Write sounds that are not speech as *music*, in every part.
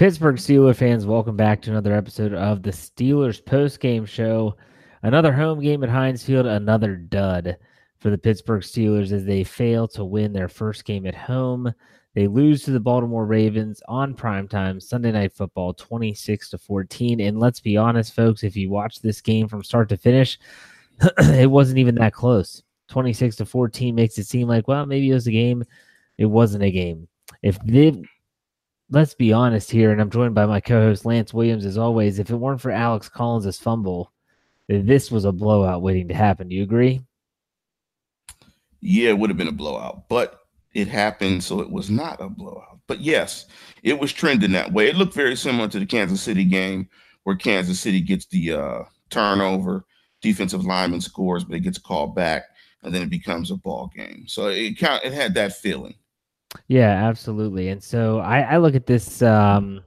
Pittsburgh Steelers fans, welcome back to another episode of the Steelers post game show. Another home game at Heinz Field, another dud for the Pittsburgh Steelers as they fail to win their first game at home. They lose to the Baltimore Ravens on primetime Sunday night football 26 to 14. And let's be honest, folks, if you watch this game from start to finish, *clears throat* it wasn't even that close. 26 to 14 makes it seem like, well, maybe it was a game. It wasn't a game. If they let's be honest here, and I'm joined by my co-host Lance Williams as always. If it weren't for Alex Collins' fumble, this was a blowout waiting to happen. Do you agree? Yeah, it would have been a blowout, but it happened, so it was not a blowout. But yes, it was trending that way. It looked very similar to the Kansas City game where Kansas City gets the uh, turnover, defensive lineman scores, but it gets called back, and then it becomes a ball game. So it it had that feeling. Yeah, absolutely. And so I, I look at this. Um,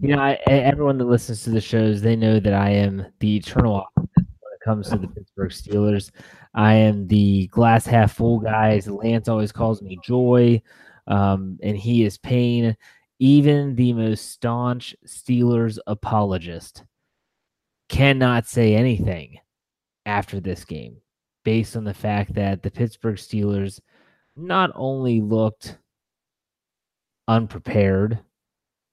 you know, I, everyone that listens to the shows, they know that I am the eternal optimist when it comes to the Pittsburgh Steelers. I am the glass half full guy. Lance always calls me joy, um, and he is pain. Even the most staunch Steelers apologist cannot say anything after this game based on the fact that the Pittsburgh Steelers – not only looked unprepared,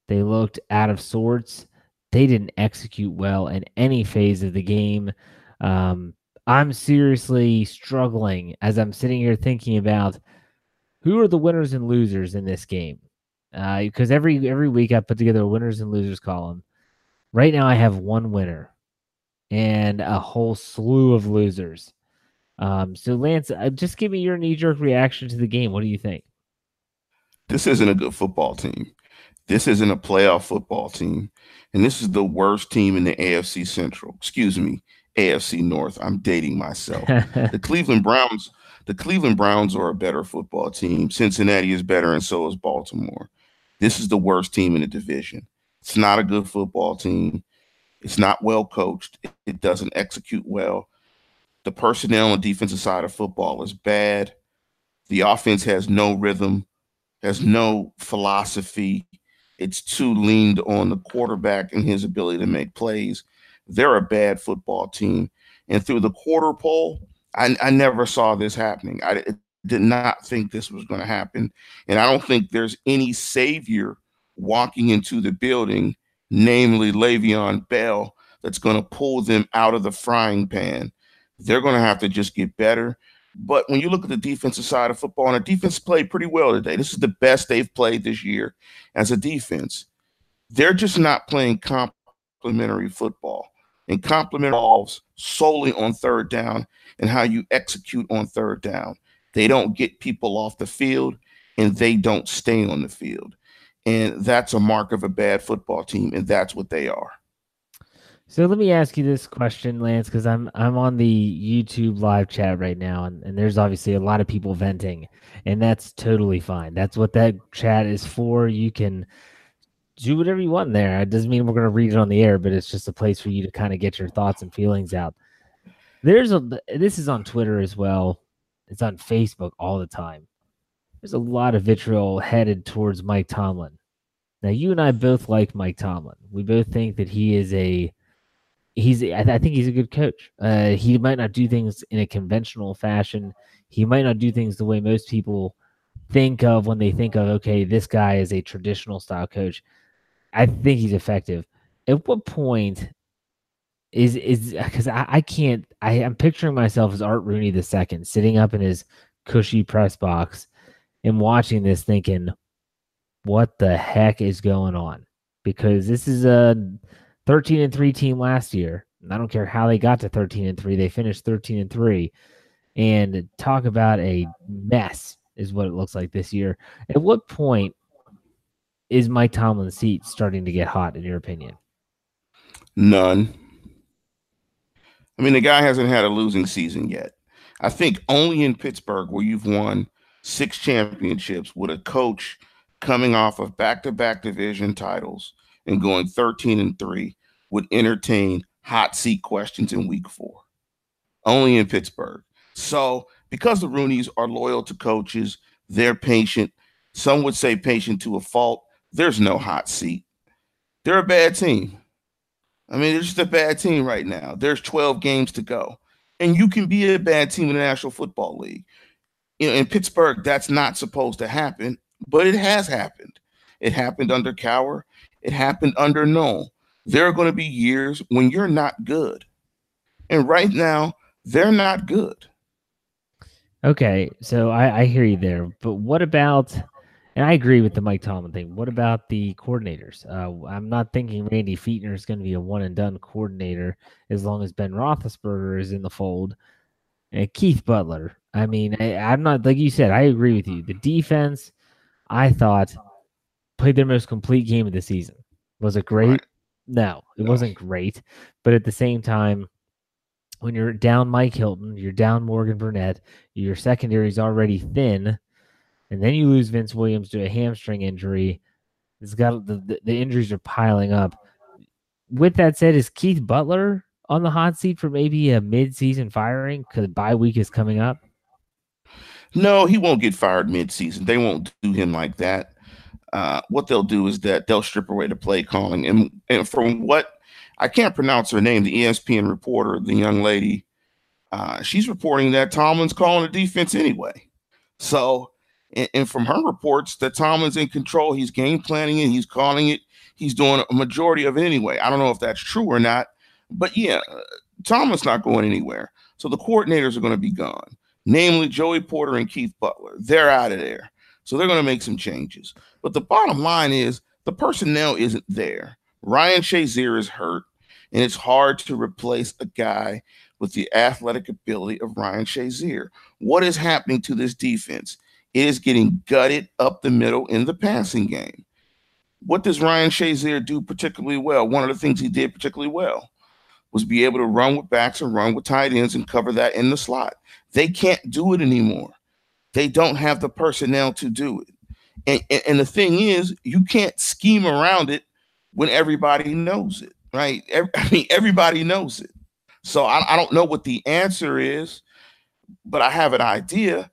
they looked out of sorts. They didn't execute well in any phase of the game. Um, I'm seriously struggling as I'm sitting here thinking about who are the winners and losers in this game. Because uh, every every week I put together a winners and losers column. Right now I have one winner and a whole slew of losers. Um, so, Lance, uh, just give me your knee jerk reaction to the game. What do you think? This isn't a good football team. This isn't a playoff football team. And this is the worst team in the AFC Central. Excuse me, AFC North. I'm dating myself. the *laughs* Cleveland Browns, the Cleveland Browns are a better football team. Cincinnati is better, and so is Baltimore. This is the worst team in the division. It's not a good football team. It's not well coached. It doesn't execute well. The personnel on defensive side of football is bad. The offense has no rhythm, has no philosophy. It's too leaned on the quarterback and his ability to make plays. They're a bad football team. And through the quarter pole, I, I never saw this happening. I did not think this was going to happen. And I don't think there's any savior walking into the building, namely Le'Veon Bell, that's going to pull them out of the frying pan they're going to have to just get better. But when you look at the defensive side of football, and the defense played pretty well today. This is the best they've played this year as a defense. They're just not playing complementary football. And complement involves solely on third down and how you execute on third down. They don't get people off the field and they don't stay on the field. And that's a mark of a bad football team, and that's what they are. So let me ask you this question, Lance, because I'm I'm on the YouTube live chat right now, and, and there's obviously a lot of people venting, and that's totally fine. That's what that chat is for. You can do whatever you want there. It doesn't mean we're going to read it on the air, but it's just a place for you to kind of get your thoughts and feelings out. There's a this is on Twitter as well. It's on Facebook all the time. There's a lot of vitriol headed towards Mike Tomlin. Now, you and I both like Mike Tomlin. We both think that he is a he's I, I, think he's a good coach. Uh, he might not do things in a conventional fashion. He might not do things the way most people think of when they think of okay, this guy is a traditional style coach. I think he's effective. At what point is is because I, I can't I, I'm picturing myself as Art Rooney the second sitting up in his cushy press box and watching this thinking, what the heck is going on? Because this is a 13 and 3 team last year. I don't care how they got to 13 and 3. They finished 13 and 3. And talk about a mess is what it looks like this year. At what point is Mike Tomlin's seat starting to get hot in your opinion? None. I mean, the guy hasn't had a losing season yet. I think only in Pittsburgh where you've won six championships with a coach coming off of back-to-back division titles and going 13 and 3 would entertain hot seat questions in week four. Only in Pittsburgh. So, because the Rooneys are loyal to coaches, they're patient. Some would say patient to a fault. There's no hot seat. They're a bad team. I mean, they're just a bad team right now. There's 12 games to go. And you can be a bad team in the National Football League. You know, in Pittsburgh, that's not supposed to happen, but it has happened. It happened under Cowher. It happened under Noll. There are going to be years when you're not good. And right now, they're not good. Okay, so I, I hear you there, but what about? And I agree with the Mike Tomlin thing. What about the coordinators? Uh, I'm not thinking Randy Fichtner is going to be a one and done coordinator as long as Ben Roethlisberger is in the fold. And Keith Butler. I mean, I, I'm not like you said. I agree with you. The defense, I thought, played their most complete game of the season. Was it great? Right. No, it no. wasn't great. But at the same time, when you're down Mike Hilton, you're down Morgan Burnett, your secondary is already thin, and then you lose Vince Williams to a hamstring injury. It's got the, the, injuries are piling up. With that said, is Keith Butler on the hot seat for maybe a mid-season firing because bye week is coming up? No, he won't get fired mid-season. They won't do him like that. Uh, what they'll do is that they'll strip away the play calling, and and from what I can't pronounce her name, the ESPN reporter, the young lady, uh, she's reporting that Tomlin's calling the defense anyway. So, and, and, from her reports, that Tomlin's in control. He's game planning it. He's calling it. He's doing a majority of it anyway. I don't know if that's true or not, but yeah, Tomlin's not going anywhere. So the coordinators are going to be gone, namely Joey Porter and Keith Butler. They're out of there. So they're going to make some changes. But the bottom line is the personnel isn't there. Ryan Shazier is hurt, and it's hard to replace a guy with the athletic ability of Ryan Shazier. What is happening to this defense? It is getting gutted up the middle in the passing game. What does Ryan Shazier do particularly well? One of the things he did particularly well was be able to run with backs and run with tight ends and cover that in the slot. They can't do it anymore. They don't have the personnel to do it. And, and, and the thing is, you can't scheme around it when everybody knows it, right? Every, *laughs* I mean, everybody knows it. So I, I don't know what the answer is, but I have an idea.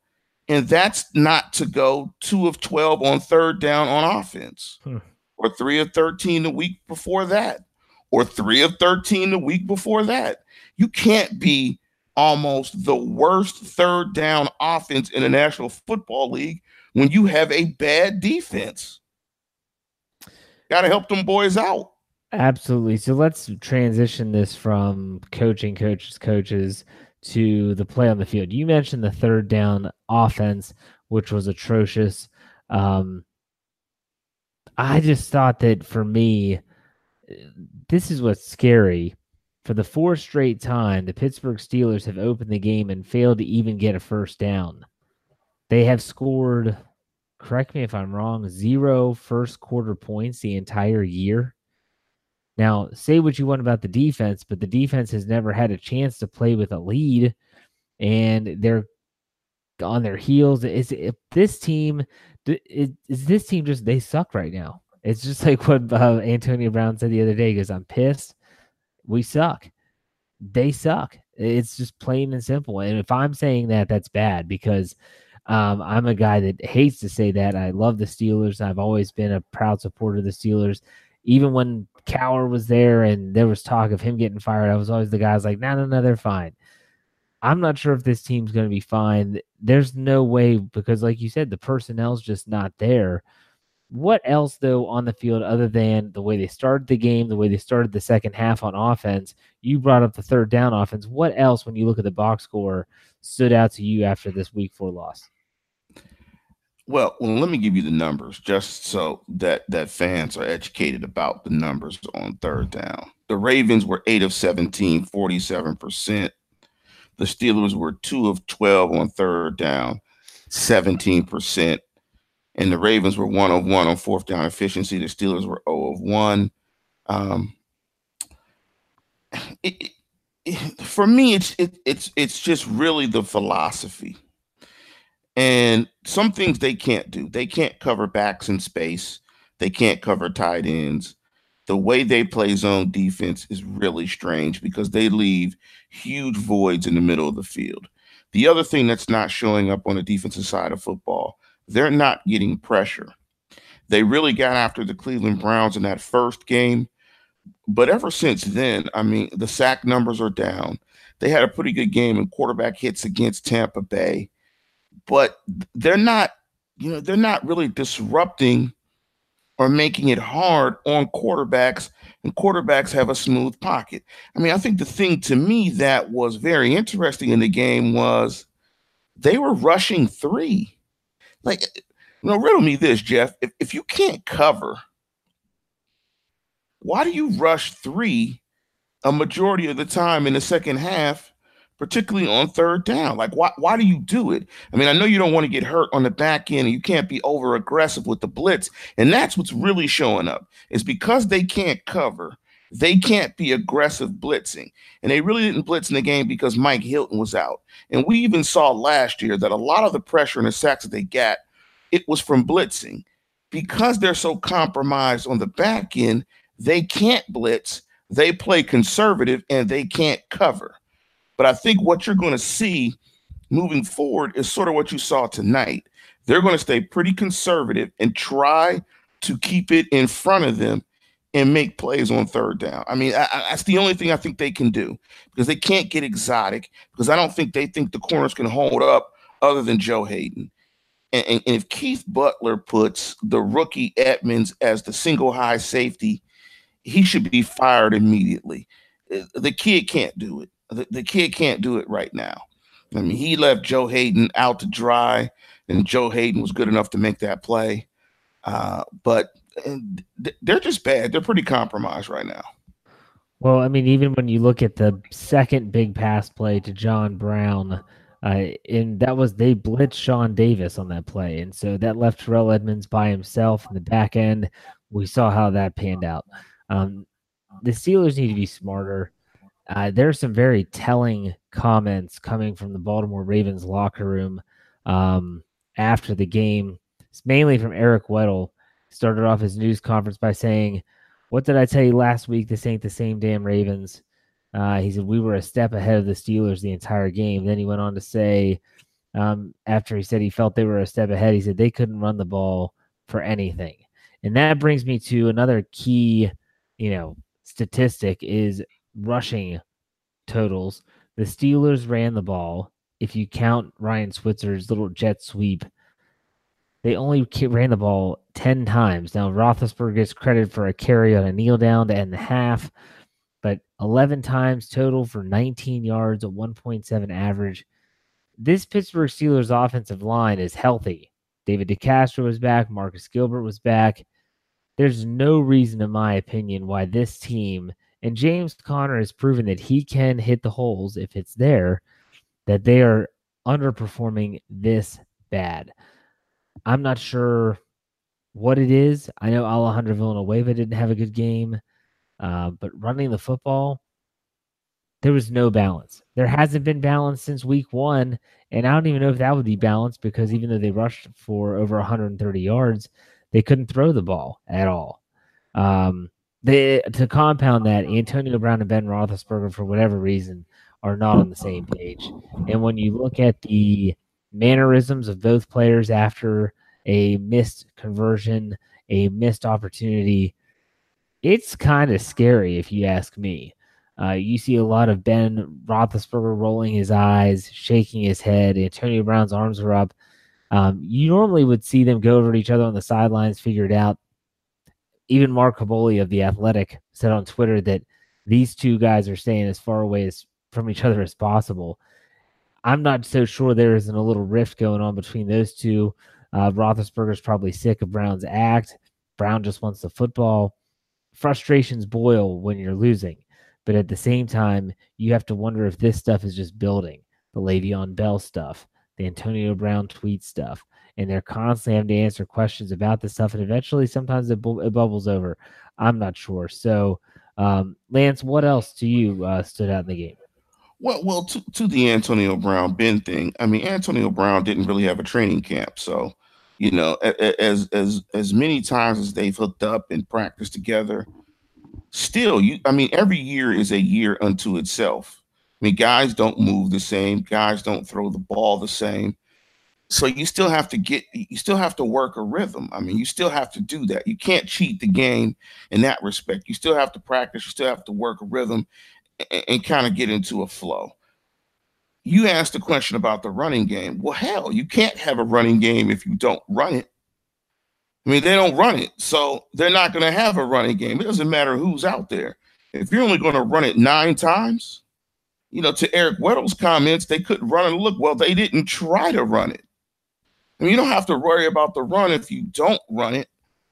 And that's not to go two of 12 on third down on offense, hmm. or three of 13 the week before that, or three of 13 the week before that. You can't be almost the worst third down offense in the National Football League when you have a bad defense. Got to help them boys out. Absolutely. So let's transition this from coaching coaches, coaches to the play on the field. You mentioned the third down offense, which was atrocious. Um, I just thought that for me, this is what's scary. For the fourth straight time, the Pittsburgh Steelers have opened the game and failed to even get a first down. They have scored correct me if I'm wrong, zero first quarter points the entire year. Now, say what you want about the defense, but the defense has never had a chance to play with a lead, and they're on their heels. Is if this team is, is this team just they suck right now? It's just like what uh, Antonio Brown said the other day. Because I'm pissed. We suck. They suck. It's just plain and simple. And if I'm saying that, that's bad because um, I'm a guy that hates to say that. I love the Steelers. I've always been a proud supporter of the Steelers. Even when Cowher was there and there was talk of him getting fired, I was always the guy's like, no, no, no, they're fine. I'm not sure if this team's going to be fine. There's no way because, like you said, the personnel's just not there. What else, though, on the field other than the way they started the game, the way they started the second half on offense? You brought up the third down offense. What else, when you look at the box score, stood out to you after this week four loss? Well, well, let me give you the numbers just so that that fans are educated about the numbers on third down. The Ravens were 8 of 17, 47%. The Steelers were 2 of 12 on third down, 17%. And the Ravens were 1 of 1 on fourth down efficiency. The Steelers were 0 of 1. Um, it, it, for me, it's it, it's it's just really the philosophy and some things they can't do. They can't cover backs in space. They can't cover tight ends. The way they play zone defense is really strange because they leave huge voids in the middle of the field. The other thing that's not showing up on the defensive side of football, they're not getting pressure. They really got after the Cleveland Browns in that first game. But ever since then, I mean, the sack numbers are down. They had a pretty good game in quarterback hits against Tampa Bay, but they're not, you know, they're not really disrupting or making it hard on quarterbacks, and quarterbacks have a smooth pocket. I mean, I think the thing to me that was very interesting in the game was they were rushing three. Like, know, riddle me this, Jeff. If, if you can't cover, why do you rush three a majority of the time in the second half, particularly on third down? Like, why, why do you do it? I mean, I know you don't want to get hurt on the back end and you can't be over aggressive with the blitz. And that's what's really showing up is because they can't cover, they can't be aggressive blitzing. And they really didn't blitz in the game because Mike Hilton was out. And we even saw last year that a lot of the pressure and the sacks that they got, it was from blitzing. Because they're so compromised on the back end, they can't blitz they play conservative and they can't cover. But I think what you're going to see moving forward is sort of what you saw tonight. They're going to stay pretty conservative and try to keep it in front of them and make plays on third down. I mean, I, I, that's the only thing I think they can do because they can't get exotic because I don't think they think the corners can hold up other than Joe Haden. And, and, and if Keith Butler puts the rookie Edmunds as the single high safety he should be fired immediately. Uh, the kid can't do it. The, the kid can't do it right now. I mean, he left Joe Haden out to dry, and Joe Haden was good enough to make that play. Uh, but they're just bad. They're pretty compromised right now. Well, I mean, even when you look at the second big pass play to John Brown, uh, and that was they blitzed Sean Davis on that play, and so that left Terrell Edmunds by himself in the back end. We saw how that panned out. Um, the Steelers need to be smarter. Uh, there are some very telling comments coming from the Baltimore Ravens locker room um, after the game. It's mainly from Eric Weddle. Started off his news conference by saying, "What did I tell you last week? This ain't the same damn Ravens." Uh, he said we were a step ahead of the Steelers the entire game. Then he went on to say, um, after he said he felt they were a step ahead, he said they couldn't run the ball for anything. And that brings me to another key you know, statistic is rushing totals. The Steelers ran the ball. If you count Ryan Switzer's little jet sweep, they only ran the ball 10 times. Now, Roethlisberger gets credit for a carry on a kneel down to end the half, but 11 times total for 19 yards, a 1.7 average. This Pittsburgh Steelers offensive line is healthy. David DeCastro was back. Marcus Gilbert was back. There's no reason, in my opinion, why this team and James Conner has proven that he can hit the holes if it's there, that they are underperforming this bad. I'm not sure what it is. I know Alejandro Villanueva didn't have a good game, uh, but running the football, there was no balance. There hasn't been balance since week one, and I don't even know if that would be balanced because even though they rushed for over 130 yards, they couldn't throw the ball at all. Um, they to compound that, Antonio Brown and Ben Roethlisberger, for whatever reason, are not on the same page. And when you look at the mannerisms of both players after a missed conversion, a missed opportunity, it's kind of scary if you ask me. Uh, you see a lot of Ben Roethlisberger rolling his eyes, shaking his head. Antonio Brown's arms are up. Um, you normally would see them go over to each other on the sidelines, figure it out. Even Mark Kaboly of the Athletic said on Twitter that these two guys are staying as far away as from each other as possible. I'm not so sure there isn't a little rift going on between those two. Uh, Roethlisberger's probably sick of Brown's act. Brown just wants the football. Frustrations boil when you're losing, but at the same time, you have to wonder if this stuff is just building. The Le'Veon Bell stuff, the Antonio Brown tweet stuff, and they're constantly having to answer questions about this stuff, and eventually, sometimes it, bu- it bubbles over. I'm not sure. So, um, Lance, what else to you uh, stood out in the game? Well, well, to, to the Antonio Brown Ben thing. I mean, Antonio Brown didn't really have a training camp, so you know, as as as many times as they've hooked up and practiced together, still, you. I mean, every year is a year unto itself. I mean, guys don't move the same. Guys don't throw the ball the same. So you still have to get you still have to work a rhythm. I mean, you still have to do that. You can't cheat the game in that respect. You still have to practice, you still have to work a rhythm and, and kind of get into a flow. You asked a question about the running game. Well, hell, you can't have a running game if you don't run it. I mean, they don't run it, so they're not going to have a running game. It doesn't matter who's out there. If you're only going to run it nine times, you know, to Eric Weddle's comments, they couldn't run it. Look, well, they didn't try to run it. I mean, you don't have to worry about the run if you don't run it.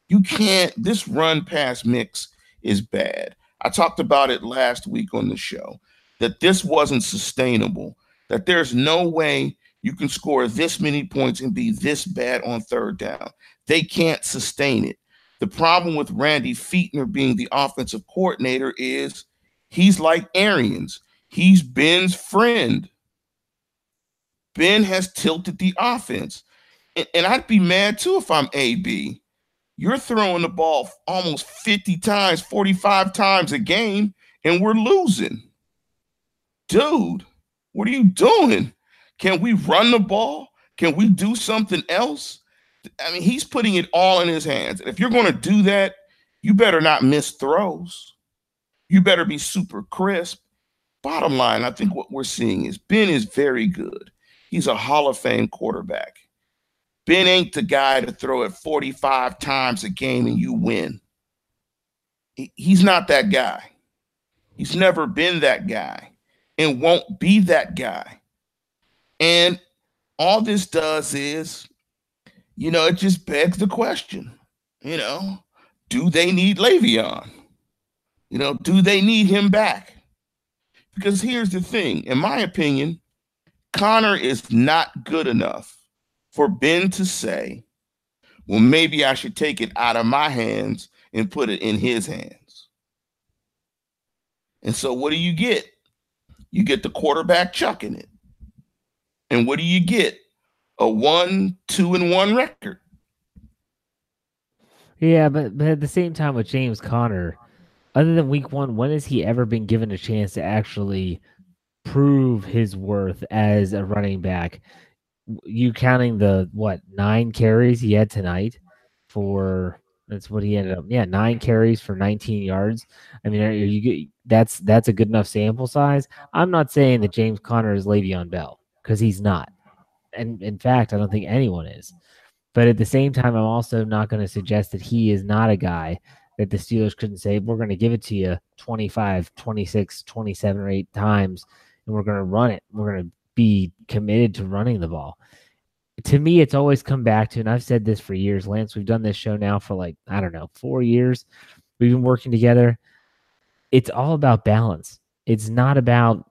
You can't. This run pass mix is bad. I talked about it last week on the show that this wasn't sustainable, that there's no way you can score this many points and be this bad on third down. They can't sustain it. The problem with Randy Fichtner being the offensive coordinator is he's like Arians. He's Ben's friend. Ben has tilted the offense. And, and I'd be mad too if I'm AB. You're throwing the ball almost 50 times, 45 times a game, and we're losing. Dude, what are you doing? Can we run the ball? Can we do something else? I mean, he's putting it all in his hands. And if you're going to do that, you better not miss throws. You better be super crisp. Bottom line, I think what we're seeing is Ben is very good. He's a Hall of Fame quarterback. Ben ain't the guy to throw it 45 times a game and you win. He's not that guy. He's never been that guy and won't be that guy. And all this does is you know, it just begs the question, you know, do they need Le'Veon? You know, do they need him back? Because here's the thing, in my opinion, Conner is not good enough for Ben to say, well, maybe I should take it out of my hands and put it in his hands. And so what do you get? You get the quarterback chucking it. And what do you get? a one, two, and one record. Yeah, but, but at the same time with James Conner, other than week one, when has he ever been given a chance to actually prove his worth as a running back? You counting the what nine carries he had tonight for that's what he ended up. Yeah, nine carries for 19 yards. I mean, you that's that's a good enough sample size. I'm not saying that James Conner is Le'Veon Bell because he's not and in fact, I don't think anyone is. But at the same time, I'm also not going to suggest that he is not a guy that the Steelers couldn't say, we're going to give it to you 25, 26, 27 or 8 times, and we're going to run it. We're going to be committed to running the ball. To me, it's always come back to, and I've said this for years, Lance, we've done this show now for like, I don't know, four years. We've been working together. It's all about balance. It's not about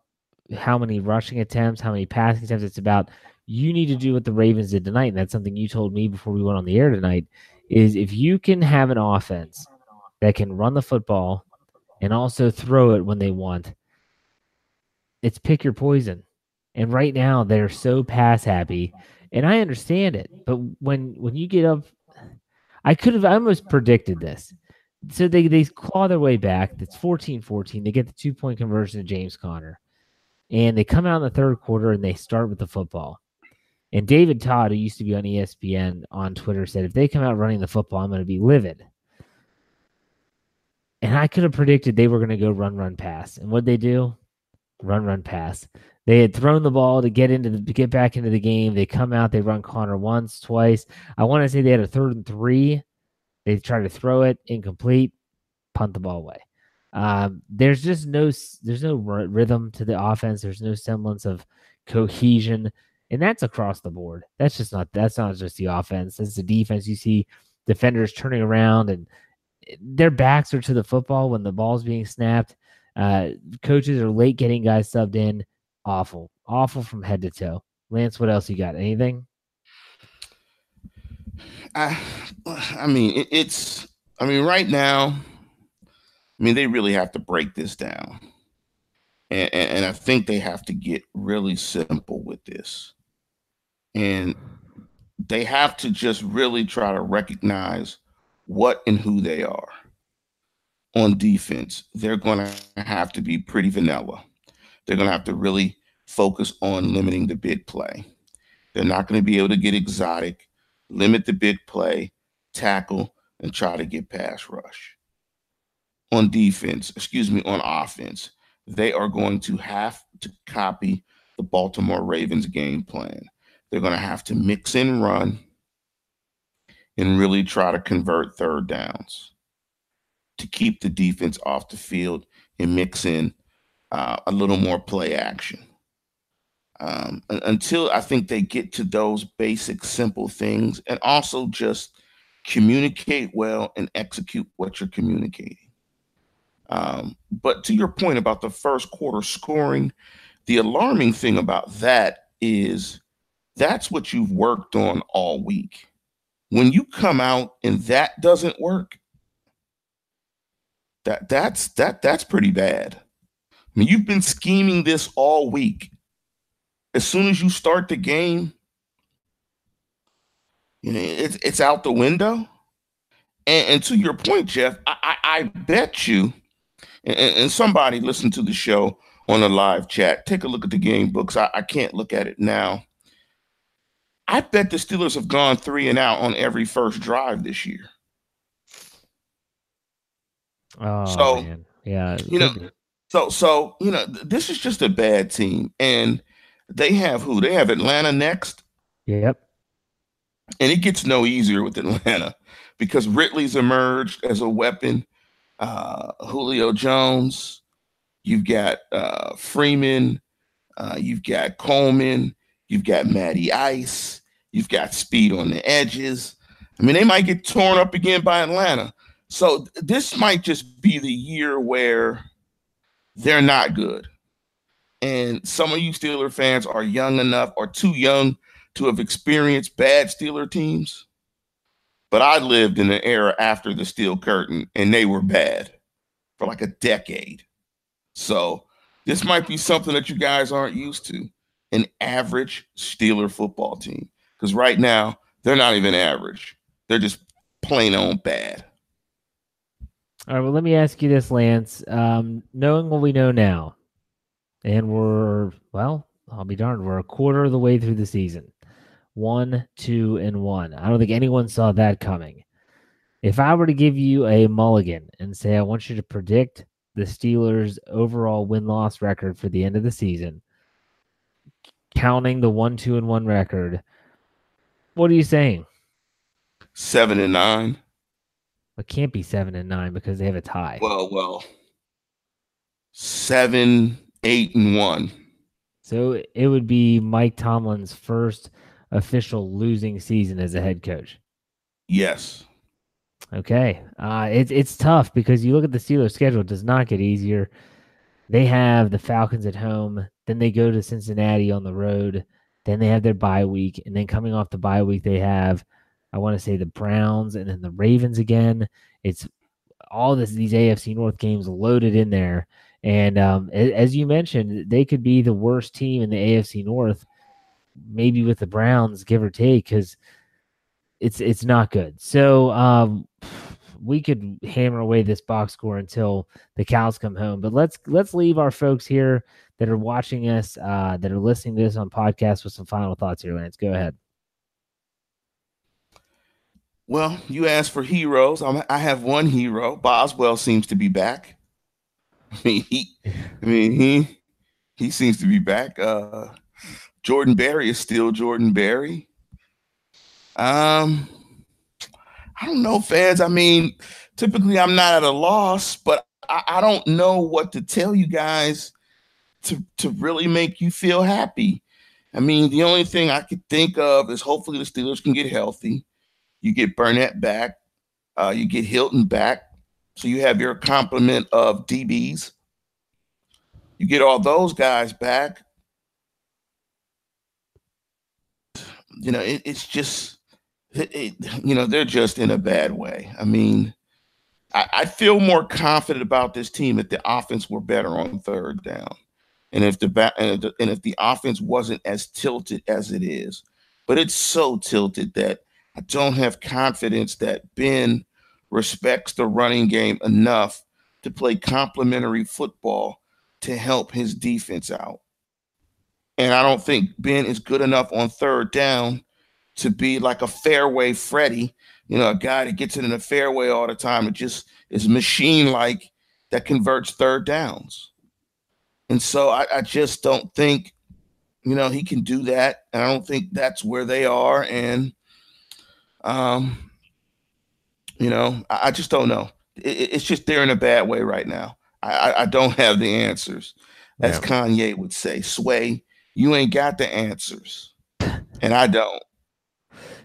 how many rushing attempts, how many passing attempts. It's about you need to do what the Ravens did tonight, and that's something you told me before we went on the air tonight. Is if you can have an offense that can run the football and also throw it when they want, it's pick your poison. And right now they're so pass happy, and I understand it. But when when you get up, I could have almost predicted this. So they they claw their way back. It's 14-14. They get the two point conversion to James Conner, and they come out in the third quarter and they start with the football. And David Todd, who used to be on ESPN on Twitter, said, if they come out running the football, I'm going to be livid. And I could have predicted they were going to go run, run, pass. And what they do? Run, run, pass. They had thrown the ball to get into the get back into the game. They come out, they run Conner once, twice. I want to say they had a third and three. They try to throw it incomplete, punt the ball away. Um, there's just no there's no rhythm to the offense. There's no semblance of cohesion and that's across the board. That's just not that's not just the offense. That's the defense. You see defenders turning around and eh, their backs are to the football when the ball's being snapped. Uh, coaches are late getting guys subbed in. Awful, awful from head to toe. Lance, what else you got? Anything? I, I mean, it, it's. I mean, right now, I mean, they really have to break this down, and, and, and I think they have to get really simple with this. And they have to just really try to recognize what and who they are. On defense, they're going to have to be pretty vanilla. They're going to have to really focus on limiting the big play. They're not going to be able to get exotic, limit the big play, tackle, and try to get pass rush. On defense, excuse me, on offense, they are going to have to copy the Baltimore Ravens game plan. They're going to have to mix and run and really try to convert third downs to keep the defense off the field and mix in uh, a little more play action. Um, until I think they get to those basic, simple things and also just communicate well and execute what you're communicating. Um, but to your point about the first quarter scoring, the alarming thing about that is that's what you've worked on all week. When you come out and that doesn't work, that that's that that's pretty bad. I mean, you've been scheming this all week. As soon as you start the game, you know, it's it's out the window. And, and to your point, Jeff, I, I, I bet you, and, and, somebody listened to the show on the live chat. Take a look at the game books. I, I can't look at it now. I bet the Steelers have gone three and out on every first drive this year. Oh, so man. yeah, you know, be. so so you know, this is just a bad team, and they have who? They have Atlanta next. Yep. And it gets no easier with Atlanta because Ridley's emerged as a weapon. Uh, Julio Jones, you've got uh, Freeman, uh, you've got Coleman, you've got Matty Ice, you've got speed on the edges. I mean, they might get torn up again by Atlanta. So this might just be the year where they're not good. And some of you Steeler fans are young enough or too young to have experienced bad Steeler teams. But I lived in an era after the Steel Curtain and they were bad for like a decade. So this might be something that you guys aren't used to an average Steeler football team. Because right now, they're not even average, they're just plain on bad. All right. Well, let me ask you this, Lance. Um, knowing what we know now, and we're, well, I'll be darned, we're a quarter of the way through the season. One, two, and one. I don't think anyone saw that coming. If I were to give you a mulligan and say, I want you to predict the Steelers' overall win loss record for the end of the season, counting the one, two, and one record, what are you saying? Seven and nine. It can't be seven and nine because they have a tie. Well, well, seven, eight, and one. So it would be Mike Tomlin's first official losing season as a head coach. Yes. Okay. Uh, it's it's tough because you look at the Steelers' schedule; it does not get easier. They have the Falcons at home, then they go to Cincinnati on the road, then they have their bye week, and then coming off the bye week, they have I want to say the Browns and then the Ravens again. It's all this these AFC North games loaded in there. And um, as you mentioned, they could be the worst team in the AFC North, maybe with the Browns, give or take, because it's it's not good. So um, we could hammer away this box score until the cows come home. But let's let's leave our folks here that are watching us, uh, that are listening to this on podcast, with some final thoughts here. Lance, go ahead. Well, you asked for heroes. I'm, i have one hero. Boswell seems to be back. I mean, he, I mean, he, he seems to be back. Uh, Jordan Berry is still Jordan Berry. Um, I don't know, fans. I mean, typically I'm not at a loss, but I, I don't know what to tell you guys to to really make you feel happy. I mean, the only thing I could think of is hopefully the Steelers can get healthy. You get Burnett back. Uh, you get Hilton back. So you have your complement of DBs. You get all those guys back. You know, it, it's just, it, it, you know, they're just in a bad way. I mean, I, I feel more confident about this team if the offense were better on third down, and if the and if the offense wasn't as tilted as it is. But it's so tilted that I don't have confidence that Ben respects the running game enough to play complementary football to help his defense out. And I don't think Ben is good enough on third down to be like a fairway Freddie, you know, a guy that gets it in the fairway all the time. It just is machine like that converts third downs. And so I, I, just don't think, you know, he can do that. And I don't think that's where they are. And, um, you know, I, I just don't know. It, it's just they're in a bad way right now. I, I don't have the answers. As yeah. Kanye would say, Sway, you ain't got the answers. And I don't.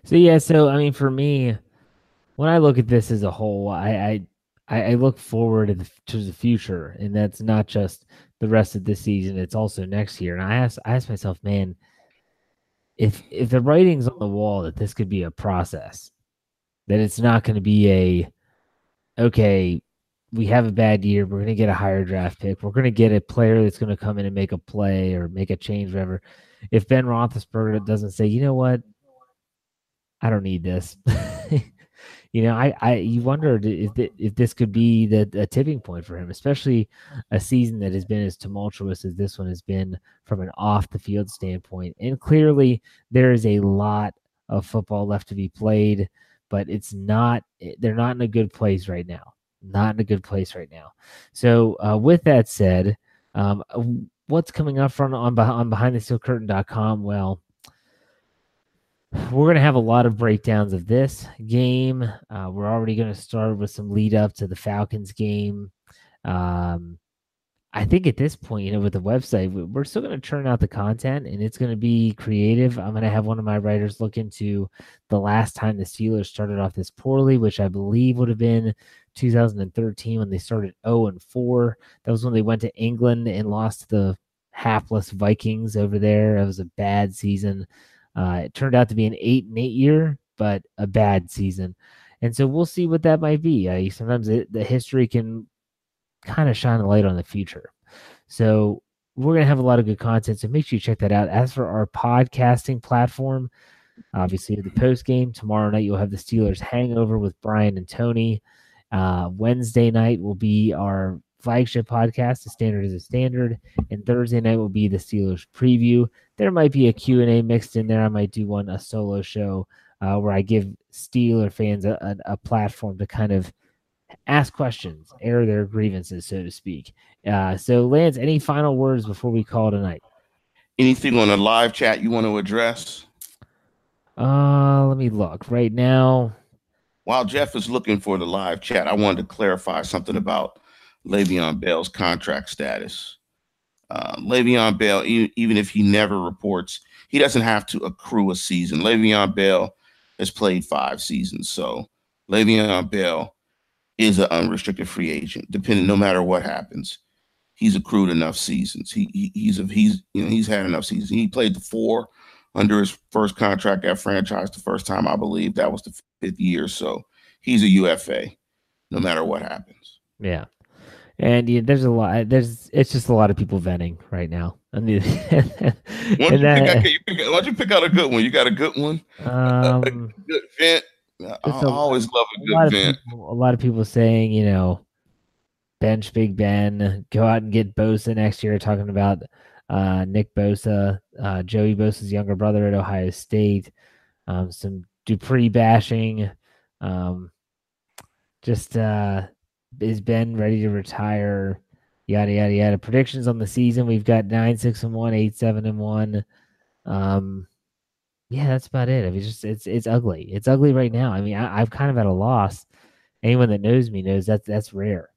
So yeah, so I mean, for me, when I look at this as a whole, I I, I look forward to the, to the future, and that's not just the rest of this season; it's also next year. And I ask I ask myself, man, if if the writing's on the wall that this could be a process, that it's not going to be a okay, we have a bad year, we're going to get a higher draft pick, we're going to get a player that's going to come in and make a play or make a change, whatever. If Ben Roethlisberger doesn't say, you know what, I don't need this. *laughs* you know, I, I, you wondered if if this could be the tipping point for him, especially a season that has been as tumultuous as this one has been from an off the field standpoint. And clearly, there is a lot of football left to be played, but it's not. Eh, they're not in a good place right now. Not in a good place right now. So, uh, with that said, um, what's coming up from on on behindthesteelcurtain.com? Well we're going to have a lot of breakdowns of this game. Uh, we're already going to start with some lead up to the Falcons game. Um, I think at this point, you know, with the website, we're still going to churn out the content and it's going to be creative. I'm going to have one of my writers look into the last time the Steelers started off this poorly, which I believe would have been 2013 when they started 0 and 4. That was when they went to England and lost to the hapless Vikings over there. It was a bad season. Uh, it turned out to be an eight and eight year, but a bad season. And so we'll see what that might be. Uh, sometimes it, the history can kind of shine a light on the future. So we're going to have a lot of good content. So make sure you check that out. As for our podcasting platform, obviously the post game tomorrow night, you'll have the Steelers hangover with Brian and Tony. Uh, Wednesday night will be our flagship podcast, The Standard is a Standard, and Thursday night will be the Steelers preview. There might be a Q&A mixed in there. I might do one, a solo show uh, where I give Steeler fans a, a, a, platform to kind of ask questions, air their grievances, so to speak. Uh, so, Lance, any final words before we call tonight? Anything on the live chat you want to address? Uh, let me look right now. While Jeff is looking for the live chat, I wanted to clarify something about Le'Veon Bell's contract status. Uh, Le'Veon Bell, e- even if he never reports, he doesn't have to accrue a season. Le'Veon Bell has played five seasons, so Le'Veon Bell is an unrestricted free agent. Depending, no matter what happens, he's accrued enough seasons. He, he he's a, he's you know he's had enough seasons. He played the four under his first contract at franchise the first time I believe that was the fifth year. So he's a UFA, no matter what happens. Yeah. And yeah, there's a lot. There's it's just a lot of people venting right now. I mean, *laughs* why, don't that, out, you pick out a good one? You got a good one? Um, *laughs* a good vent. I, I always love a good a vent. People, a lot of people saying, you know, bench Big Ben, go out and get Bosa next year. Talking about uh, Nick Bosa, uh, Joey Bosa's younger brother at Ohio State. Um, some Dupree bashing. Um, just uh, is Ben ready to retire? Yada yada yada. Predictions on the season: We've got nine six and one, eight seven and one. Um, yeah, that's about it. I mean, it's just it's it's ugly. It's ugly right now. I mean, I, am kind of at a loss. Anyone that knows me knows that that's rare.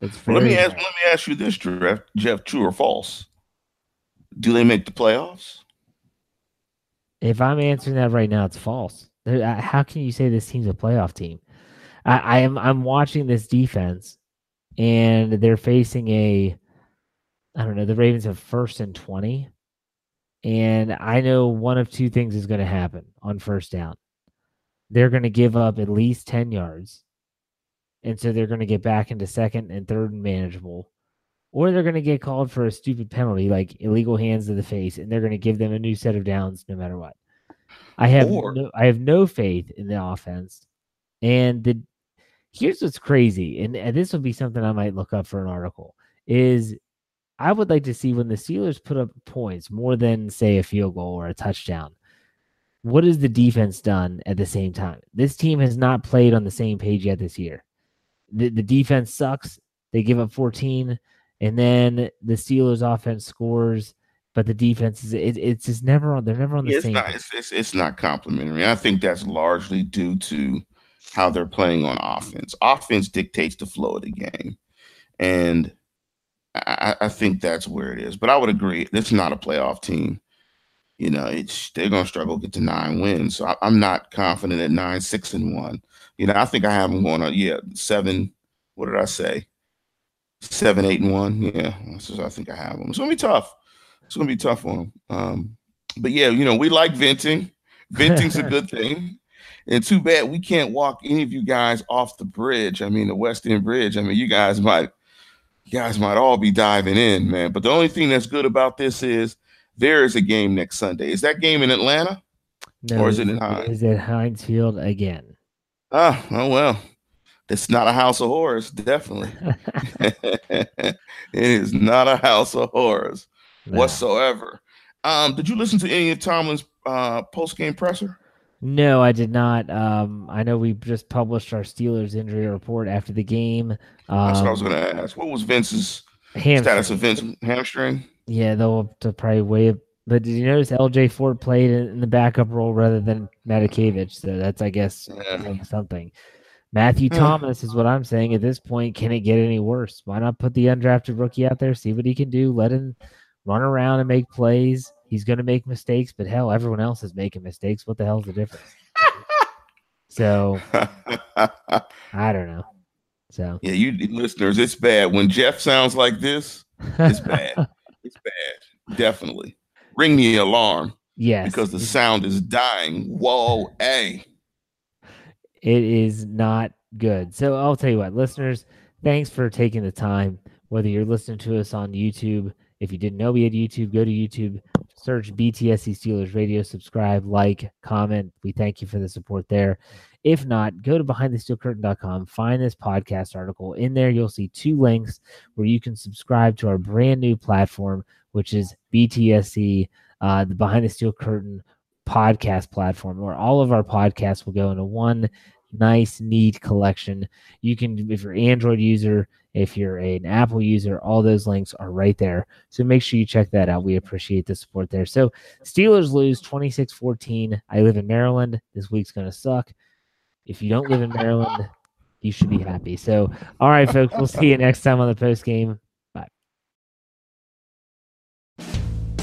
That's well, let me ask. Let me ask you this, Jeff. Jeff, true or false? Do they make the playoffs? If I'm answering that right now, it's false. How can you say this team's a playoff team? I, I am I'm watching this defense, and they're facing a I don't know. The Ravens have first and twenty, and I know one of two things is going to happen on first down. They're going to give up at least ten yards, and so they're going to get back into second and third and manageable, or they're going to get called for a stupid penalty like illegal hands to the face, and they're going to give them a new set of downs no matter what. I have or, no, I have no faith in the offense, and the here's what's crazy, and, and this will be something I might look up for an article. Is I would like to see when the Steelers put up points more than say a field goal or a touchdown. What has the defense done at the same time? This team has not played on the same page yet this year. The, the defense sucks. They give up 14, and then the Steelers offense scores but the defense is it, it's just never on. They're never on the it's same. Not, it's, it's, it's not complimentary. I think that's largely due to how they're playing on offense. Offense dictates the flow of the game, and I, I think that's where it is. But I would agree, this is not a playoff team. You know, it's they're going to struggle to get to nine wins. So I, am not confident at nine, six, and one. You know, I think I have them going on. Yeah, seven. What did I say? Seven, eight, and one. Yeah, I think I have them. It's gonna be tough. It's gonna be tough on them. Um, but yeah, you know, we like venting. Venting's a *laughs* good thing. And too bad we can't walk any of you guys off the bridge. I mean, the West End Bridge. I mean, you guys might, you guys might all be diving in, man. But the only thing that's good about this is there is a game next Sunday. Is that game in Atlanta? No, or is it in Heinz? Is it Heinz Field again? Ah, oh well. It's not a house of horrors, definitely. *laughs* *laughs* it is not a house of horrors whatsoever. Um, did you listen to any of Tomlin's uh, post game presser? No, I did not. Um, I know we just published our Steelers injury report after the game. Um, That's what I was going to ask. What was Vince's hamstring. status of Vince hamstring? Yeah, they'll to probably wait. But did you notice LJ Fort played in the backup role rather than Matakevich? So that's, I guess, yeah. something. Matthew Thomas is what I'm saying at this point. Can it get any worse? Why not put the undrafted rookie out there, see what he can do, let him run around and make plays? He's going to make mistakes, but hell, everyone else is making mistakes. What the hell's the difference? *laughs* so *laughs* I don't know. So yeah, you listeners, it's bad when Jeff sounds like this. It's bad. *laughs* it's bad. Definitely ring the alarm. Yes, because the sound is dying. Whoa, a. It is not good. So I'll tell you what, listeners, thanks for taking the time. Whether you're listening to us on YouTube, if you didn't know we had YouTube, go to YouTube, search BTSC Steelers Radio, subscribe, like, comment. We thank you for the support there. If not, go to behindthesteelcurtain.com, find this podcast article. In there, you'll see two links where you can subscribe to our brand new platform, which is BTSC, uh, the Behind the Steel Curtain podcast platform, where all of our podcasts will go into one nice, neat collection. You can, if you're an Android user, if you're an Apple user, all those links are right there. So make sure you check that out. We appreciate the support there. So Steelers lose 26 14. I live in Maryland. This week's going to suck. If you don't live in Maryland, you should be happy. So, all right, folks, we'll see you next time on the post game.